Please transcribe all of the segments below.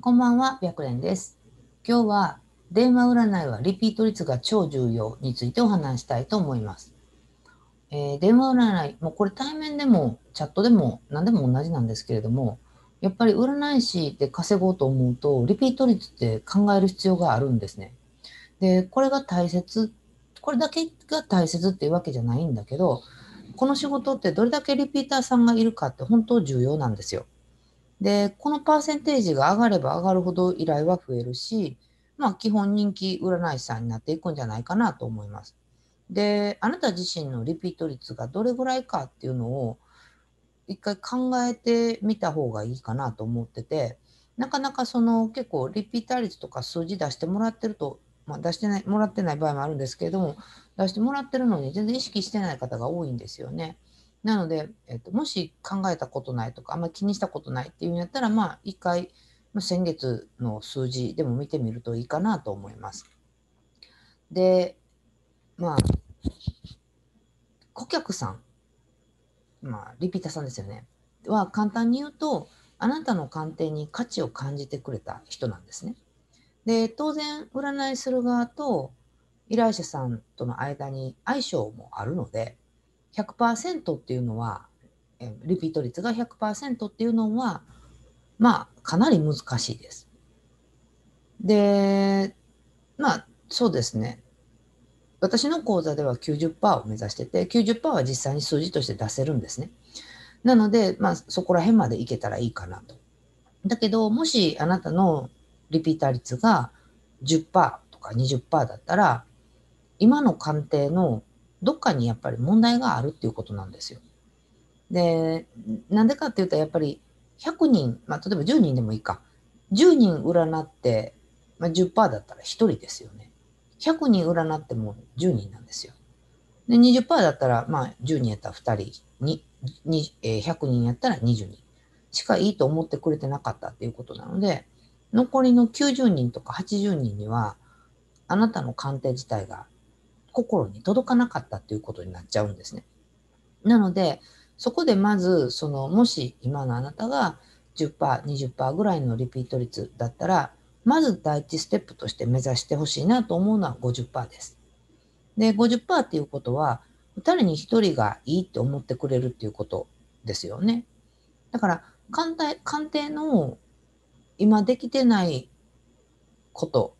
こんばんは、白蓮です。今日は電話占いはリピート率が超重要についてお話したいと思います。えー電話占い、もうこれ対面でもチャットでも何でも同じなんですけれども、やっぱり占い師で稼ごうと思うと、リピート率って考える必要があるんですね。で、これが大切、これだけが大切っていうわけじゃないんだけど、この仕事ってどれだけリピーターさんがいるかって本当重要なんですよ。で、このパーセンテージが上がれば上がるほど依頼は増えるし、まあ基本人気占い師さんになっていくんじゃないかなと思います。で、あなた自身のリピート率がどれぐらいかっていうのを一回考えてみた方がいいかなと思ってて、なかなかその結構リピーター率とか数字出してもらってると、まあ出してない、もらってない場合もあるんですけれども、出してもらってるのに全然意識してない方が多いんですよね。なので、えっと、もし考えたことないとか、あんまり気にしたことないっていうんやったら、まあ、一回、まあ先月の数字でも見てみるといいかなと思います。で、まあ、顧客さん、まあ、リピーターさんですよね。は、簡単に言うと、あなたの鑑定に価値を感じてくれた人なんですね。で、当然、占いする側と依頼者さんとの間に相性もあるので、100%っていうのは、リピート率が100%っていうのは、まあ、かなり難しいです。で、まあ、そうですね。私の講座では90%を目指してて、90%は実際に数字として出せるんですね。なので、まあ、そこら辺までいけたらいいかなと。だけど、もしあなたのリピーター率が10%とか20%だったら、今の鑑定のどっかにやっぱり問題があるっていうことなんですよ。で、なんでかっていうと、やっぱり100人、まあ、例えば10人でもいいか。10人占って、まあ、10%だったら1人ですよね。100人占っても10人なんですよ。で、20%だったら、まあ、10人やったら2人、ににえー100人やったら20人しかいいと思ってくれてなかったっていうことなので、残りの90人とか80人には、あなたの鑑定自体が心に届かなかったっていうことになっちゃうんですね。なので、そこでまず、その、もし今のあなたが10%、20%ぐらいのリピート率だったら、まず第一ステップとして目指してほしいなと思うのは50%です。で、50%っていうことは、2人に1人がいいって思ってくれるっていうことですよね。だから、鑑定鑑定の今できてないこと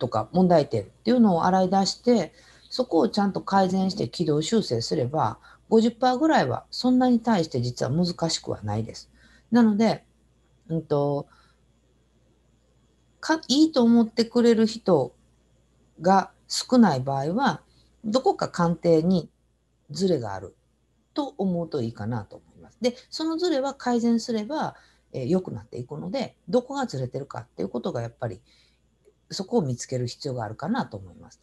とか問題点っていうのを洗い出して、そこをちゃんと改善して軌道修正すれば、50%ぐらいはそんなに対して実は難しくはないです。なので、うんと、かいいと思ってくれる人が少ない場合は、どこか鑑定にズレがあると思うといいかなと思います。で、そのズレは改善すれば、えーくなっていくので、どこがずれてるかっていうことがやっぱりそこを見つける必要があるかなと思います。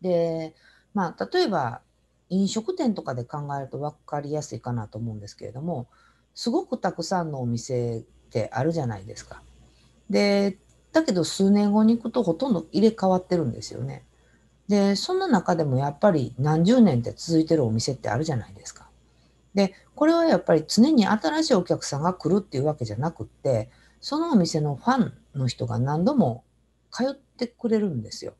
で、まあ、例えば飲食店とかで考えると分かりやすいかなと思うんですけれども、すごくたくさんのお店ってあるじゃないですか。で、だけど数年後に行くとほとんど入れ替わってるんですよね。で、そんな中でもやっぱり何十年って続いてるお店ってあるじゃないですか。で、これはやっぱり常に新しいお客さんが来るっていうわけじゃなくって、そのお店のファンの人が何度も通ってくれるんですよ。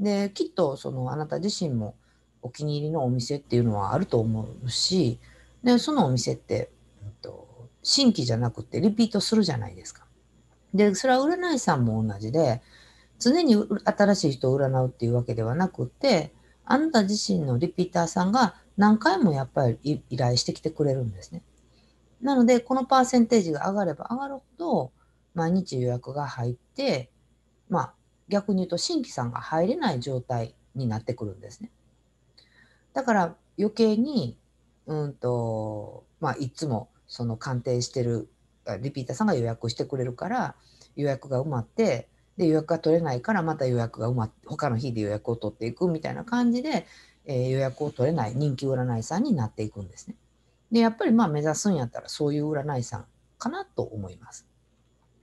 で、きっとそのあなた自身もお気に入りのお店っていうのはあると思うし、で、そのお店って、うんと、新規じゃなくてリピートするじゃないですか。で、それは占い師さんも同じで、常に新しい人を占うっていうわけではなくて、あなた自身のリピーターさんが何回もやっぱり依頼してきてくれるんですね。なので、このパーセンテージが上がれば上がるほど、毎日予約が入って、まあ、逆に言うと新規さんが入れない状態になってくるんですね。だから余計に、うんと、まあ、いつもその鑑定してるあリピーターさんが予約してくれるから、予約が埋まって、で、予約が取れないからまた予約が埋まって、他の日で予約を取っていくみたいな感じで、えー予約を取れない人気占いさんになっていくんですね。で、やっぱりまあ目指すんやったらそういう占いさんかなと思います。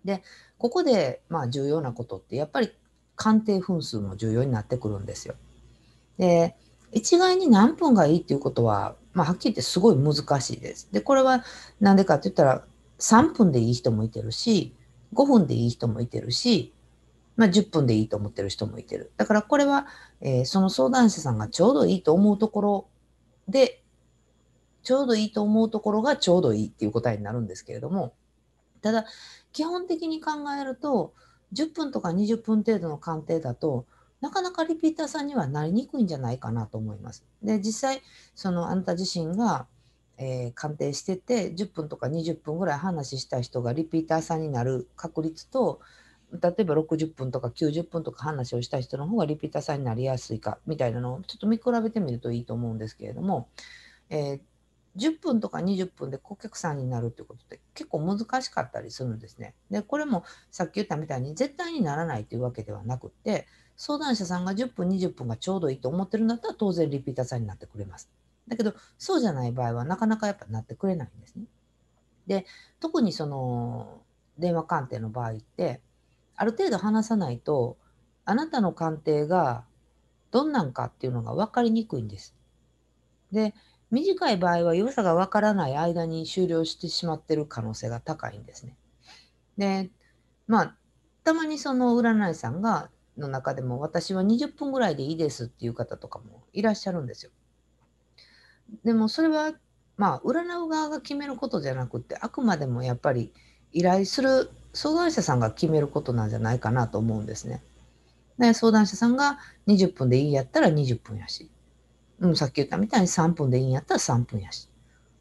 で、ここでまあ重要なことってやっぱり鑑定分数も重要になってくるんですよ。で、一概に何分がいいっていうことは、まあはっきり言ってすごい難しいです。で、これはなんでかって言ったら、3分でいい人もいてるし、5分でいい人もいてるし、まあ、10分でいいと思ってる人もいてる。だからこれは、えー、その相談者さんがちょうどいいと思うところで、ちょうどいいと思うところがちょうどいいっていう答えになるんですけれども、ただ、基本的に考えると、10分とか20分程度の鑑定だと、なかなかリピーターさんにはなりにくいんじゃないかなと思います。で、実際、そのあなた自身が、えー、鑑定してて、10分とか20分ぐらい話した人がリピーターさんになる確率と、例えば60分とか90分とか話をした人の方がリピーターさんになりやすいかみたいなのをちょっと見比べてみるといいと思うんですけれども、えー、10分とか20分で顧客さんになるってことって結構難しかったりするんですね。で、これもさっき言ったみたいに絶対にならないというわけではなくって、相談者さんが10分、20分がちょうどいいと思ってるんだったら当然リピーターさんになってくれます。だけど、そうじゃない場合はなかなかやっぱなってくれないんですね。で、特にその電話鑑定の場合って、ある程度話さないと、あなたの鑑定がどんなんかっていうのが分かりにくいんです。で、短い場合は良さが分からない間に終了してしまってる可能性が高いんですね。で、まあ、たまにその占い師さんが、の中でも私は20分ぐらいでいいですっていう方とかもいらっしゃるんですよ。でもそれは、まあ、占う側が決めることじゃなくて、あくまでもやっぱり依頼する相談者さんが決めることなんじゃないかなと思うんですね。で、相談者さんが20分でいいやったら20分やし、うん、さっき言ったみたいに3分でいいんやったら3分やし。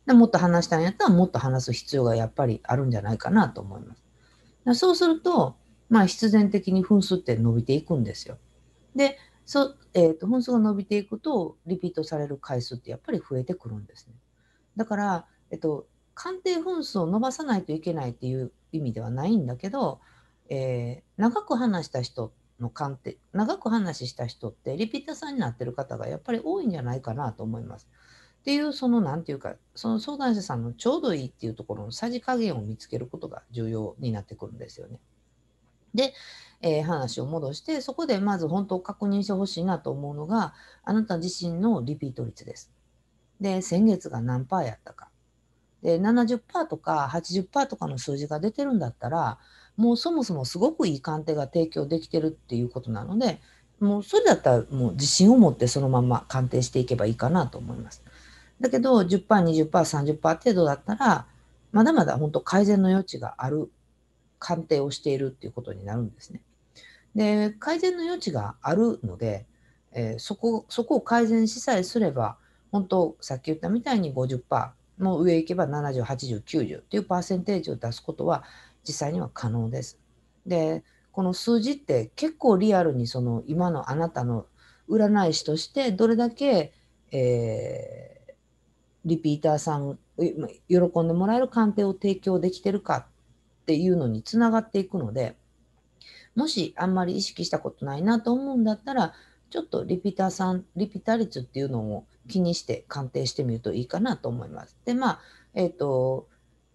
でもっと話したんやったらもっと話す必要がやっぱりあるんじゃないかなと思います。そうすると、まあ必然的に分数って伸びていくんですよ。で、そえーと、分数が伸びていくと、リピートされる回数ってやっぱり増えてくるんですね。だから、えっと、鑑定分数を伸ばさないといけないっていう意味ではないんだけど、えー、長く話した人の鑑定長く話した人ってリピーターさんになってる方がやっぱり多いんじゃないかなと思います。っていうその何て言うかその相談者さんのちょうどいいっていうところのさじ加減を見つけることが重要になってくるんですよね。で、えー、話を戻してそこでまず本当確認してほしいなと思うのがあなた自身のリピート率です。で先月が何パーやったか。で70%とか80%とかの数字が出てるんだったらもうそもそもすごくいい鑑定が提供できてるっていうことなのでもうそれだったらもう自信を持ってそのまま鑑定していけばいいかなと思います。だけど10%、20%、30%程度だったらまだまだ本当改善の余地がある鑑定をしているっていうことになるんですね。で改善の余地があるので、えー、そこそこを改善しさえすれば本当さっき言ったみたいに50%もう上行けば70、80、90っていうパーセンテージを出すことは実際には可能です。で、この数字って結構リアルにその今のあなたの占い師としてどれだけ、えー、リピーターさん喜んでもらえる鑑定を提供できてるかっていうのにつながっていくのでもしあんまり意識したことないなと思うんだったらちょっとリピーターさんリピーター率っていうのを気にして鑑定してみるといいかなと思います。で、まあ、えっ、ー、と、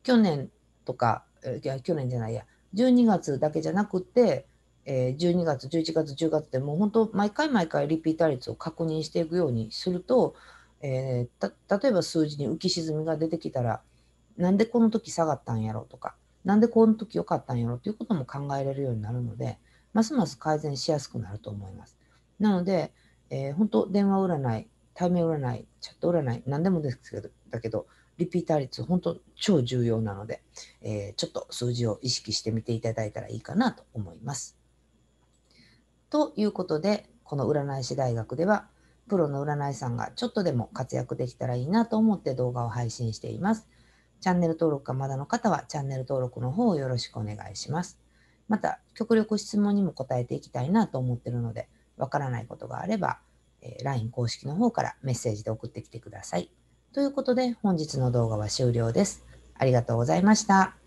去年とか、いや、去年じゃないや、12月だけじゃなくて、えー、12月、11月、10月ってもう本当、毎回毎回リピーター率を確認していくようにすると、えー、例えば数字に浮き沈みが出てきたら、なんでこの時下がったんやろうとか、なんでこの時良かったんやろうということも考えられるようになるので、ますます改善しやすくなると思います。なので、えー、本当、電話占い、対面占い、チャット占い、何でもですけど、だけど、リピーター率、本当超重要なので、えー、ちょっと数字を意識してみていただいたらいいかなと思います。ということで、この占い師大学では、プロの占い師さんがちょっとでも活躍できたらいいなと思って動画を配信しています。チャンネル登録がまだの方はチャンネル登録の方をよろしくお願いします。また、極力質問にも答えていきたいなと思っているので、わからないことがあれば、え LINE 公式の方からメッセージで送ってきてください。ということで本日の動画は終了です。ありがとうございました。